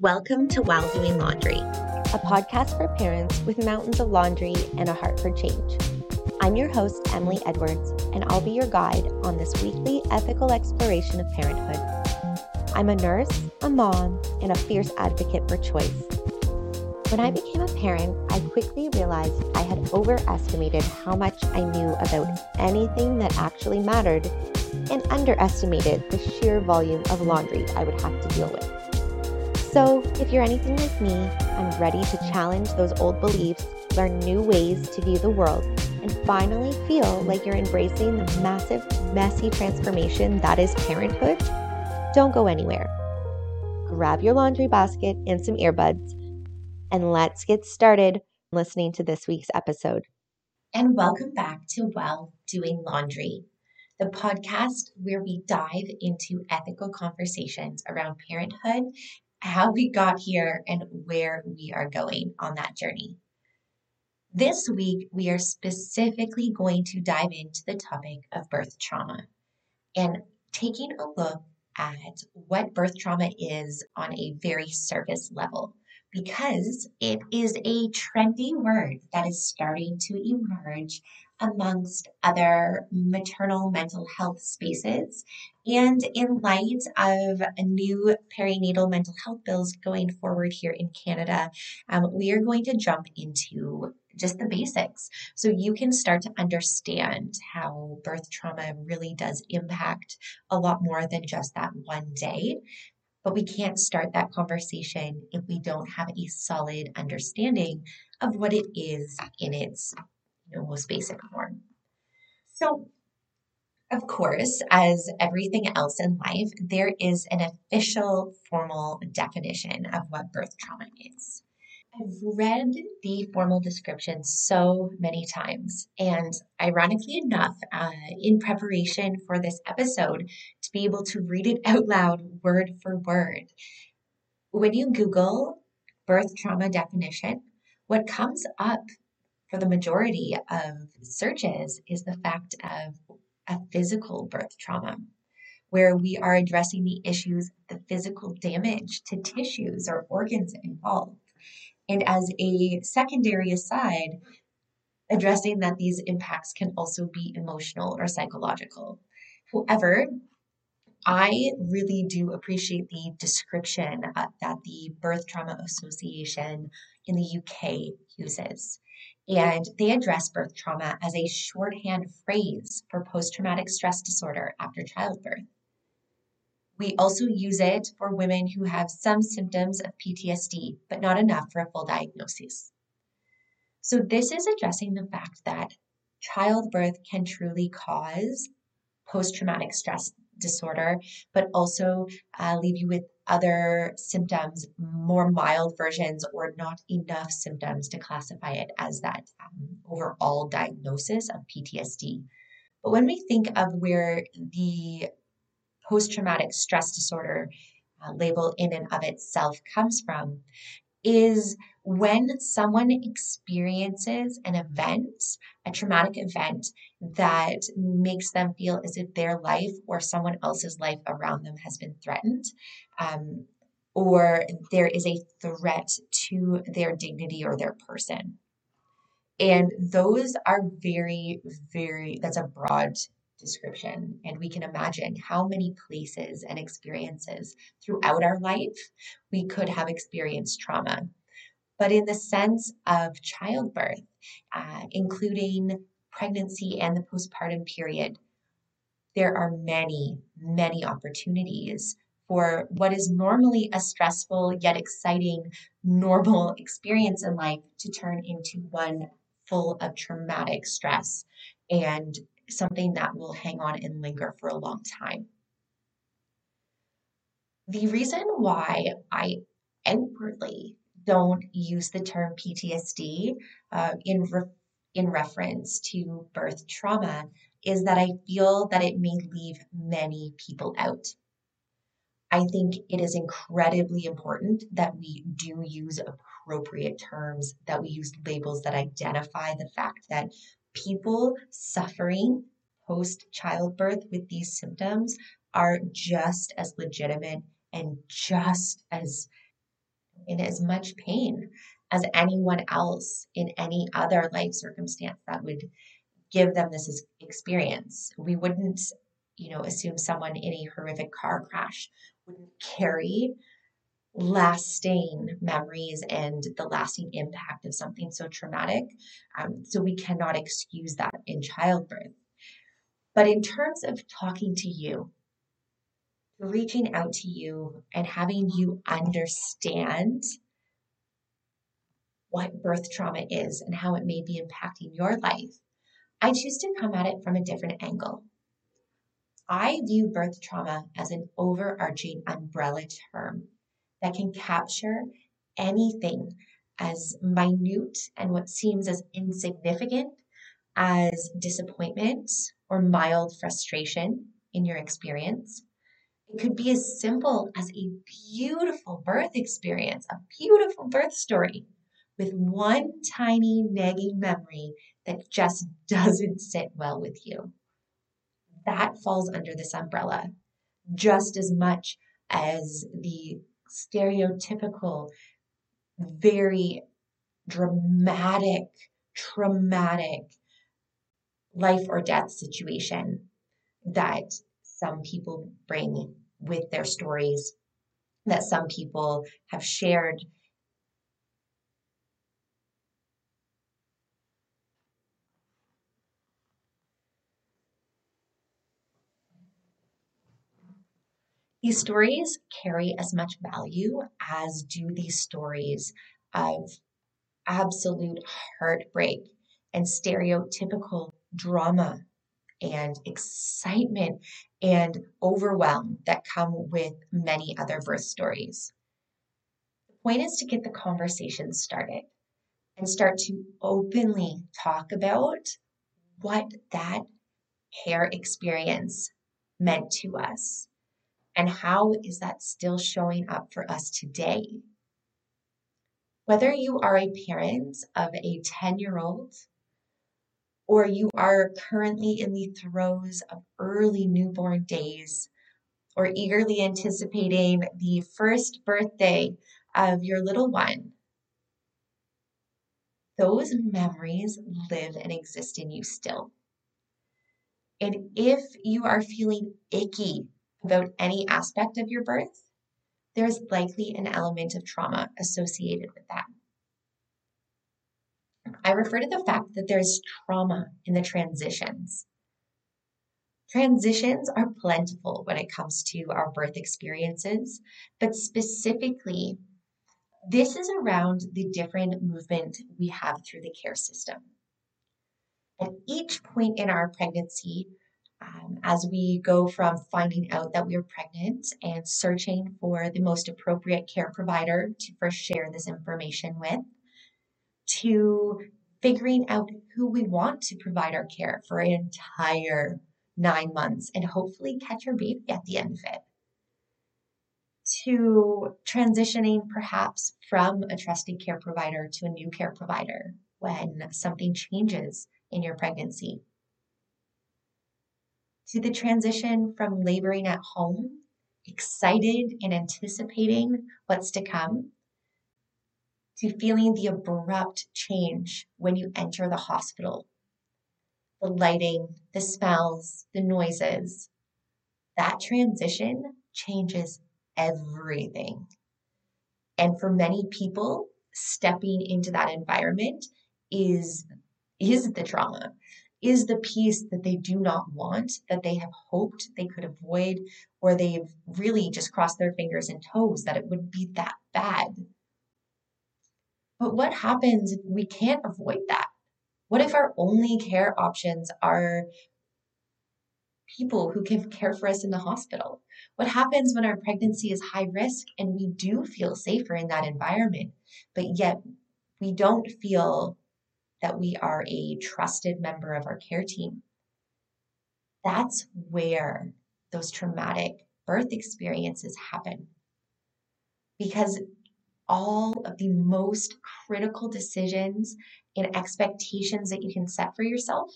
Welcome to While Doing Laundry, a podcast for parents with mountains of laundry and a heart for change. I'm your host, Emily Edwards, and I'll be your guide on this weekly ethical exploration of parenthood. I'm a nurse, a mom, and a fierce advocate for choice. When I became a parent, I quickly realized I had overestimated how much I knew about anything that actually mattered and underestimated the sheer volume of laundry I would have to deal with. So, if you're anything like me, I'm ready to challenge those old beliefs, learn new ways to view the world, and finally feel like you're embracing the massive, messy transformation that is parenthood. Don't go anywhere. Grab your laundry basket and some earbuds, and let's get started listening to this week's episode. And welcome back to While Doing Laundry, the podcast where we dive into ethical conversations around parenthood how we got here and where we are going on that journey. This week, we are specifically going to dive into the topic of birth trauma and taking a look at what birth trauma is on a very surface level because it is a trendy word that is starting to emerge amongst other maternal mental health spaces. And in light of new perinatal mental health bills going forward here in Canada, um, we are going to jump into just the basics so you can start to understand how birth trauma really does impact a lot more than just that one day. But we can't start that conversation if we don't have a solid understanding of what it is in its most basic form. So, of course, as everything else in life, there is an official formal definition of what birth trauma is. I've read the formal description so many times, and ironically enough, uh, in preparation for this episode, to be able to read it out loud word for word. When you Google birth trauma definition, what comes up for the majority of searches is the fact of a physical birth trauma, where we are addressing the issues, the physical damage to tissues or organs involved. And as a secondary aside, addressing that these impacts can also be emotional or psychological. However, I really do appreciate the description uh, that the Birth Trauma Association in the UK uses. And they address birth trauma as a shorthand phrase for post traumatic stress disorder after childbirth. We also use it for women who have some symptoms of PTSD, but not enough for a full diagnosis. So, this is addressing the fact that childbirth can truly cause post traumatic stress disorder, but also uh, leave you with other symptoms, more mild versions, or not enough symptoms to classify it as that um, overall diagnosis of PTSD. But when we think of where the post traumatic stress disorder uh, label in and of itself comes from, is when someone experiences an event, a traumatic event that makes them feel as if their life or someone else's life around them has been threatened, um, or there is a threat to their dignity or their person. And those are very, very, that's a broad description. And we can imagine how many places and experiences throughout our life we could have experienced trauma. But in the sense of childbirth, uh, including pregnancy and the postpartum period, there are many, many opportunities for what is normally a stressful yet exciting normal experience in life to turn into one full of traumatic stress and something that will hang on and linger for a long time. The reason why I outwardly don't use the term PTSD uh, in re- in reference to birth trauma is that I feel that it may leave many people out. I think it is incredibly important that we do use appropriate terms, that we use labels that identify the fact that people suffering post childbirth with these symptoms are just as legitimate and just as in as much pain as anyone else in any other life circumstance that would give them this experience. We wouldn't, you know, assume someone in a horrific car crash wouldn't carry lasting memories and the lasting impact of something so traumatic. Um, so we cannot excuse that in childbirth. But in terms of talking to you, reaching out to you and having you understand what birth trauma is and how it may be impacting your life, I choose to come at it from a different angle. I view birth trauma as an overarching umbrella term that can capture anything as minute and what seems as insignificant as disappointment or mild frustration in your experience. It could be as simple as a beautiful birth experience, a beautiful birth story with one tiny nagging memory that just doesn't sit well with you. That falls under this umbrella just as much as the stereotypical, very dramatic, traumatic life or death situation that some people bring with their stories, that some people have shared These stories carry as much value as do these stories of absolute heartbreak and stereotypical drama and excitement and overwhelm that come with many other birth stories. The point is to get the conversation started and start to openly talk about what that care experience meant to us and how is that still showing up for us today? Whether you are a parent of a 10 year old or you are currently in the throes of early newborn days or eagerly anticipating the first birthday of your little one, those memories live and exist in you still. And if you are feeling icky about any aspect of your birth, there's likely an element of trauma associated with that. I refer to the fact that there's trauma in the transitions. Transitions are plentiful when it comes to our birth experiences, but specifically, this is around the different movement we have through the care system. At each point in our pregnancy, um, as we go from finding out that we're pregnant and searching for the most appropriate care provider to first share this information with, to figuring out who we want to provide our care for an entire nine months and hopefully catch our baby at the end of it. To transitioning perhaps from a trusted care provider to a new care provider when something changes in your pregnancy to the transition from laboring at home, excited and anticipating what's to come, to feeling the abrupt change when you enter the hospital. The lighting, the smells, the noises. That transition changes everything. And for many people, stepping into that environment is is the trauma is the piece that they do not want, that they have hoped they could avoid, or they've really just crossed their fingers and toes that it would be that bad. But what happens if we can't avoid that? What if our only care options are people who can care for us in the hospital? What happens when our pregnancy is high risk and we do feel safer in that environment, but yet we don't feel that we are a trusted member of our care team. That's where those traumatic birth experiences happen. Because all of the most critical decisions and expectations that you can set for yourself,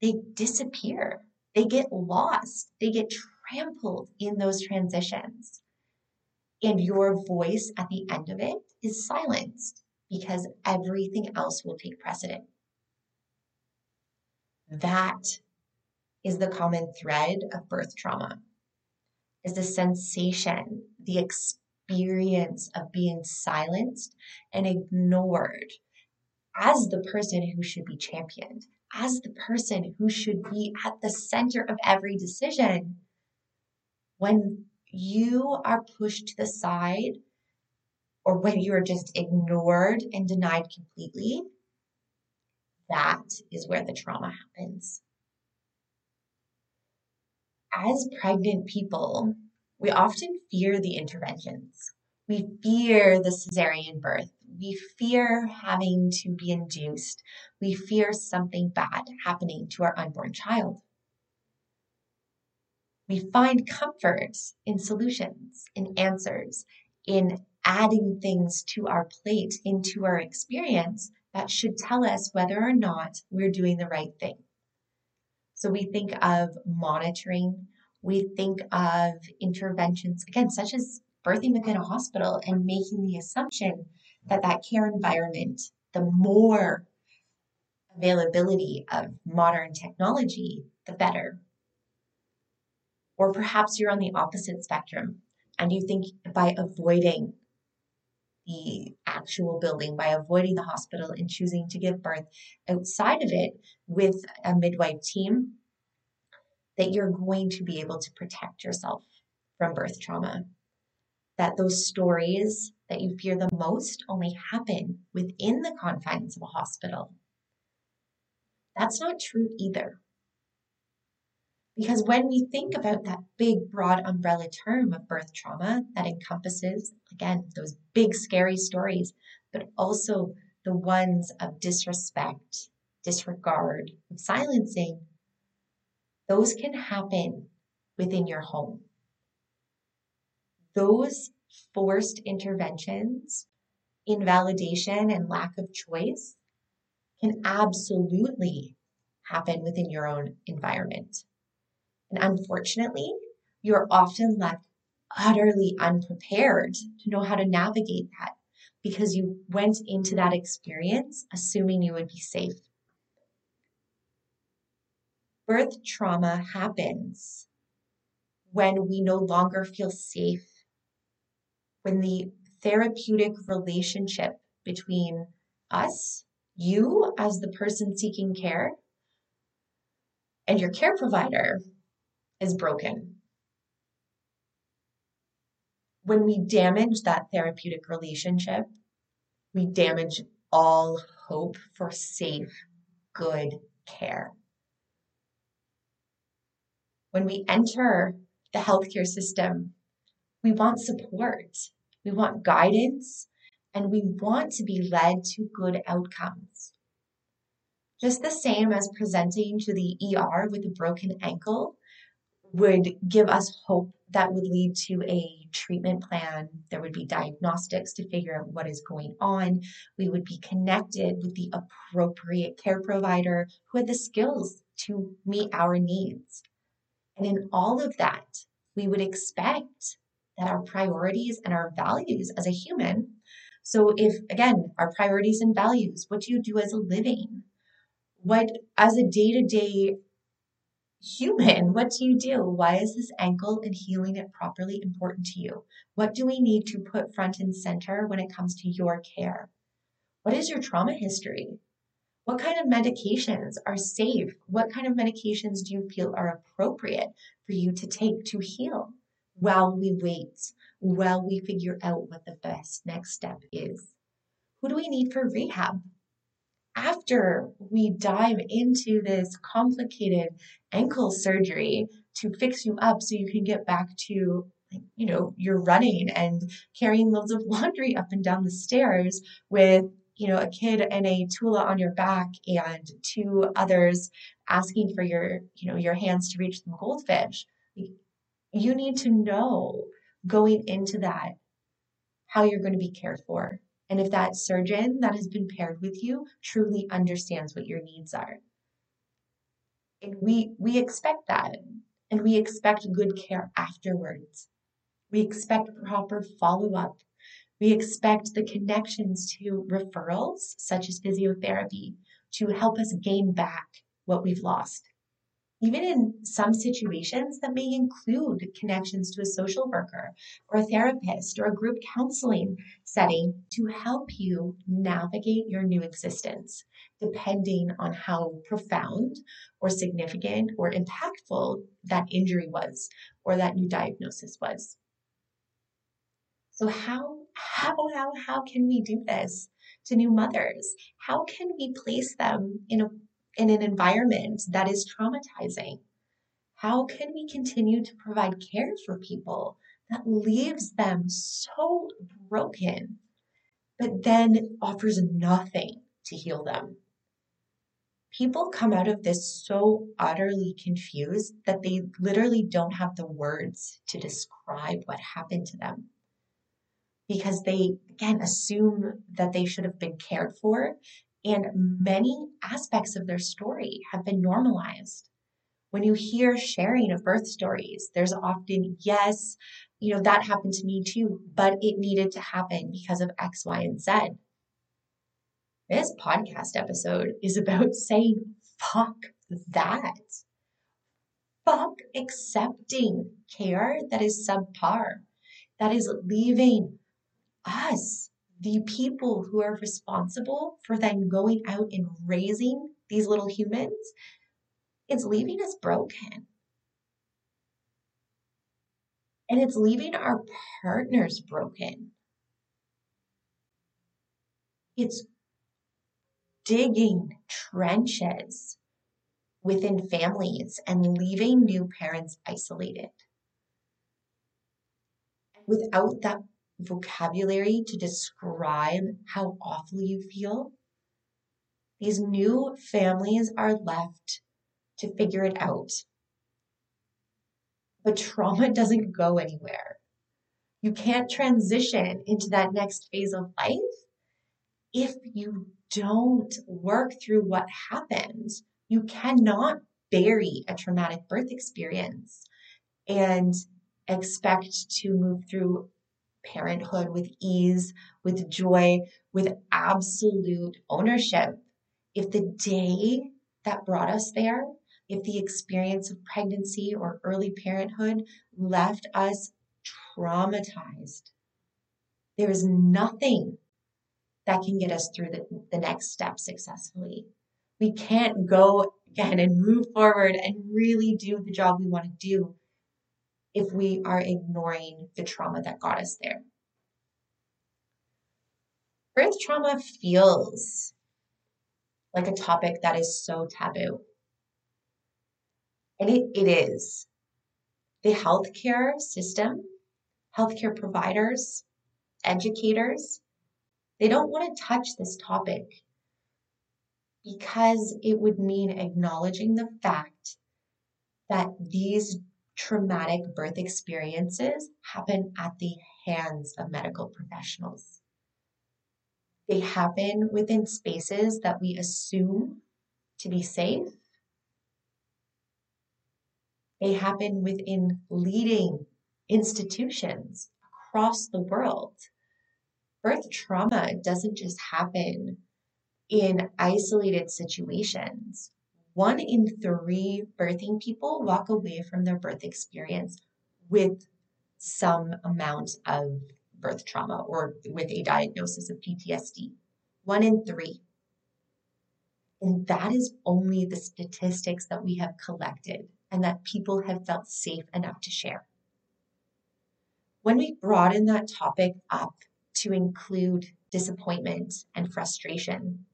they disappear. They get lost. They get trampled in those transitions. And your voice at the end of it is silenced because everything else will take precedent. That is the common thread of birth trauma is the sensation, the experience of being silenced and ignored as the person who should be championed, as the person who should be at the center of every decision. When you are pushed to the side, or when you are just ignored and denied completely, that is where the trauma happens. As pregnant people, we often fear the interventions. We fear the cesarean birth. We fear having to be induced. We fear something bad happening to our unborn child. We find comfort in solutions, in answers, in adding things to our plate, into our experience that should tell us whether or not we're doing the right thing. So we think of monitoring, we think of interventions, again, such as birthing within a hospital and making the assumption that that care environment, the more availability of modern technology, the better. Or perhaps you're on the opposite spectrum and you think by avoiding the actual building, by avoiding the hospital and choosing to give birth outside of it with a midwife team, that you're going to be able to protect yourself from birth trauma. That those stories that you fear the most only happen within the confines of a hospital. That's not true either. Because when we think about that big, broad umbrella term of birth trauma that encompasses, again, those big, scary stories, but also the ones of disrespect, disregard, of silencing, those can happen within your home. Those forced interventions, invalidation, and lack of choice can absolutely happen within your own environment. And unfortunately, you're often left utterly unprepared to know how to navigate that because you went into that experience assuming you would be safe. Birth trauma happens when we no longer feel safe, when the therapeutic relationship between us, you as the person seeking care, and your care provider is broken. When we damage that therapeutic relationship, we damage all hope for safe, good care. When we enter the healthcare system, we want support, we want guidance, and we want to be led to good outcomes. Just the same as presenting to the ER with a broken ankle would give us hope that would lead to a treatment plan. There would be diagnostics to figure out what is going on. We would be connected with the appropriate care provider who had the skills to meet our needs. And in all of that, we would expect that our priorities and our values as a human. So, if again, our priorities and values, what do you do as a living? What, as a day to day human, what do you do? Why is this ankle and healing it properly important to you? What do we need to put front and center when it comes to your care? What is your trauma history? What kind of medications are safe? What kind of medications do you feel are appropriate for you to take to heal while we wait, while we figure out what the best next step is? Who do we need for rehab? After we dive into this complicated ankle surgery to fix you up so you can get back to you know you're running and carrying loads of laundry up and down the stairs with you know a kid and a tula on your back and two others asking for your you know your hands to reach the goldfish. You need to know going into that how you're going to be cared for and if that surgeon that has been paired with you truly understands what your needs are. And we we expect that. And we expect good care afterwards. We expect proper follow up. We expect the connections to referrals, such as physiotherapy, to help us gain back what we've lost. Even in some situations that may include connections to a social worker or a therapist or a group counseling setting to help you navigate your new existence, depending on how profound or significant or impactful that injury was or that new diagnosis was. So how how how how can we do this to new mothers? How can we place them in a in an environment that is traumatizing? How can we continue to provide care for people that leaves them so broken, but then offers nothing to heal them? People come out of this so utterly confused that they literally don't have the words to describe what happened to them because they, again, assume that they should have been cared for. And many aspects of their story have been normalized. When you hear sharing of birth stories, there's often, yes, you know, that happened to me too, but it needed to happen because of X, Y, and Z. This podcast episode is about saying, fuck that. Fuck accepting care that is subpar, that is leaving us, the people who are responsible for then going out and raising these little humans, it's leaving us broken. And it's leaving our partners broken. It's digging trenches within families and leaving new parents isolated. Without that vocabulary to describe how awful you feel, these new families are left to figure it out. But trauma doesn't go anywhere. You can't transition into that next phase of life if you don't work through what happened. You cannot bury a traumatic birth experience and expect to move through parenthood with ease, with joy, with absolute ownership. If the day that brought us there, if the experience of pregnancy or early parenthood left us traumatized, there is nothing that can get us through the, the next step successfully. We can't go again and move forward and really do the job we want to do if we are ignoring the trauma that got us there. Birth trauma feels like a topic that is so taboo. And it, it is. The healthcare system, healthcare providers, educators, they don't want to touch this topic because it would mean acknowledging the fact that these traumatic birth experiences happen at the hands of medical professionals. They happen within spaces that we assume to be safe. They happen within leading institutions across the world. Birth trauma doesn't just happen in isolated situations one in three birthing people walk away from their birth experience with some amount of birth trauma or with a diagnosis of PTSD. One in three. And that is only the statistics that we have collected and that people have felt safe enough to share. When we broaden that topic up to include disappointment and frustration,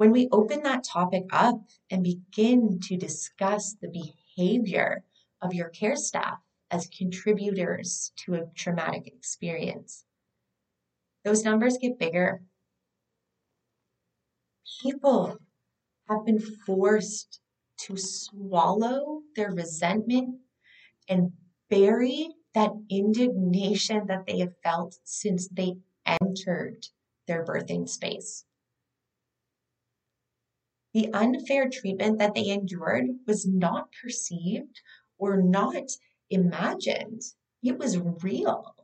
when we open that topic up and begin to discuss the behavior of your care staff as contributors to a traumatic experience, those numbers get bigger. People have been forced to swallow their resentment and bury that indignation that they have felt since they entered their birthing space. The unfair treatment that they endured was not perceived or not imagined it was real.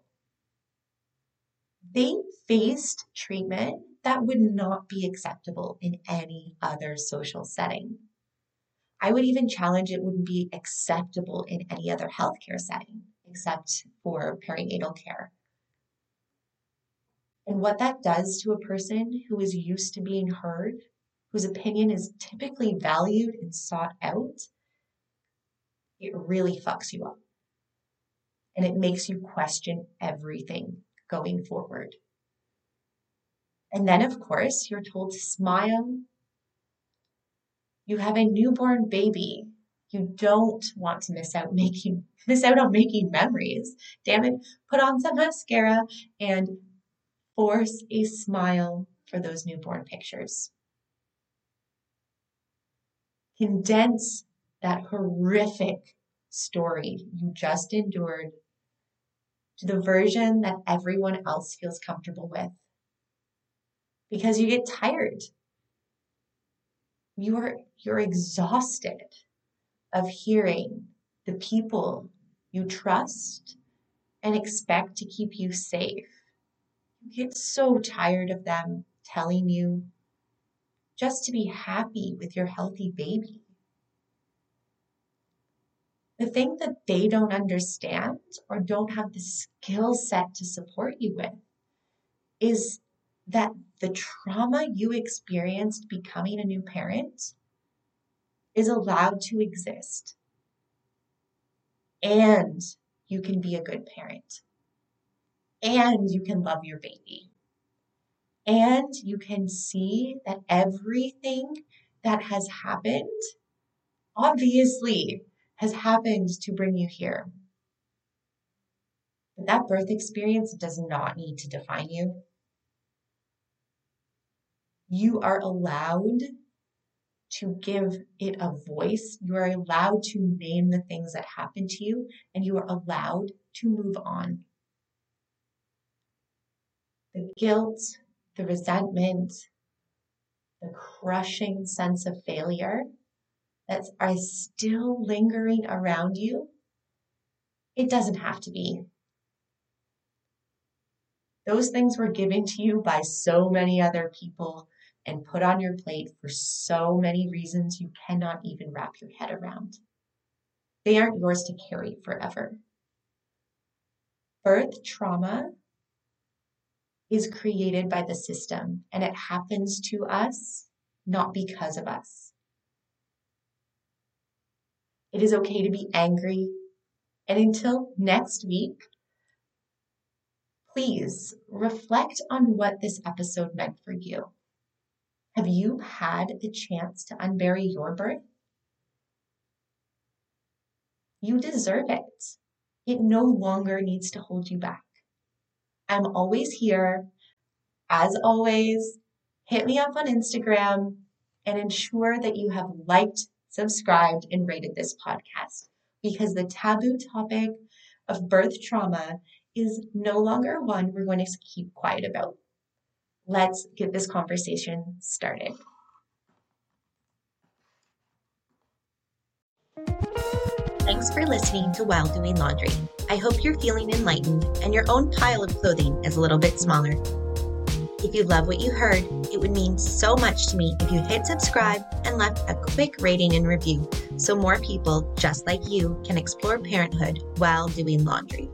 They faced treatment that would not be acceptable in any other social setting. I would even challenge it wouldn't be acceptable in any other healthcare setting except for perinatal care. And what that does to a person who is used to being heard, whose opinion is typically valued and sought out, it really fucks you up. And it makes you question everything going forward. And then, of course, you're told to smile. You have a newborn baby. You don't want to miss out making miss out on making memories. Damn it, put on some mascara and force a smile for those newborn pictures. Condense that horrific story you just endured to the version that everyone else feels comfortable with. Because you get tired. You are you're exhausted of hearing the people you trust and expect to keep you safe You get so tired of them telling you just to be happy with your healthy baby. The thing that they don't understand or don't have the skill set to support you with is that the trauma you experienced becoming a new parent is allowed to exist. And you can be a good parent and you can love your baby. And you can see that everything that has happened obviously has happened to bring you here. But that birth experience does not need to define you. You are allowed to give it a voice. You are allowed to name the things that happened to you, and you are allowed to move on the guilt, the resentment, the crushing sense of failure that are still lingering around you, it doesn't have to be. Those things were given to you by so many other people and put on your plate for so many reasons you cannot even wrap your head around. They aren't yours to carry forever. Birth trauma is created by the system and it happens to us not because of us. It is okay to be angry. And until next week, please reflect on what this episode meant for you. Have you had the chance to unbury your birth? You deserve it. It no longer needs to hold you back. I'm always here. As always, hit me up on Instagram and ensure that you have liked, subscribed, and rated this podcast because the taboo topic of birth trauma is no longer one we're going to keep quiet about. Let's get this conversation started. Thanks for listening to While Doing Laundry. I hope you're feeling enlightened and your own pile of clothing is a little bit smaller. If you love what you heard, it would mean so much to me if you hit subscribe and left a quick rating and review so more people just like you can explore parenthood while doing laundry.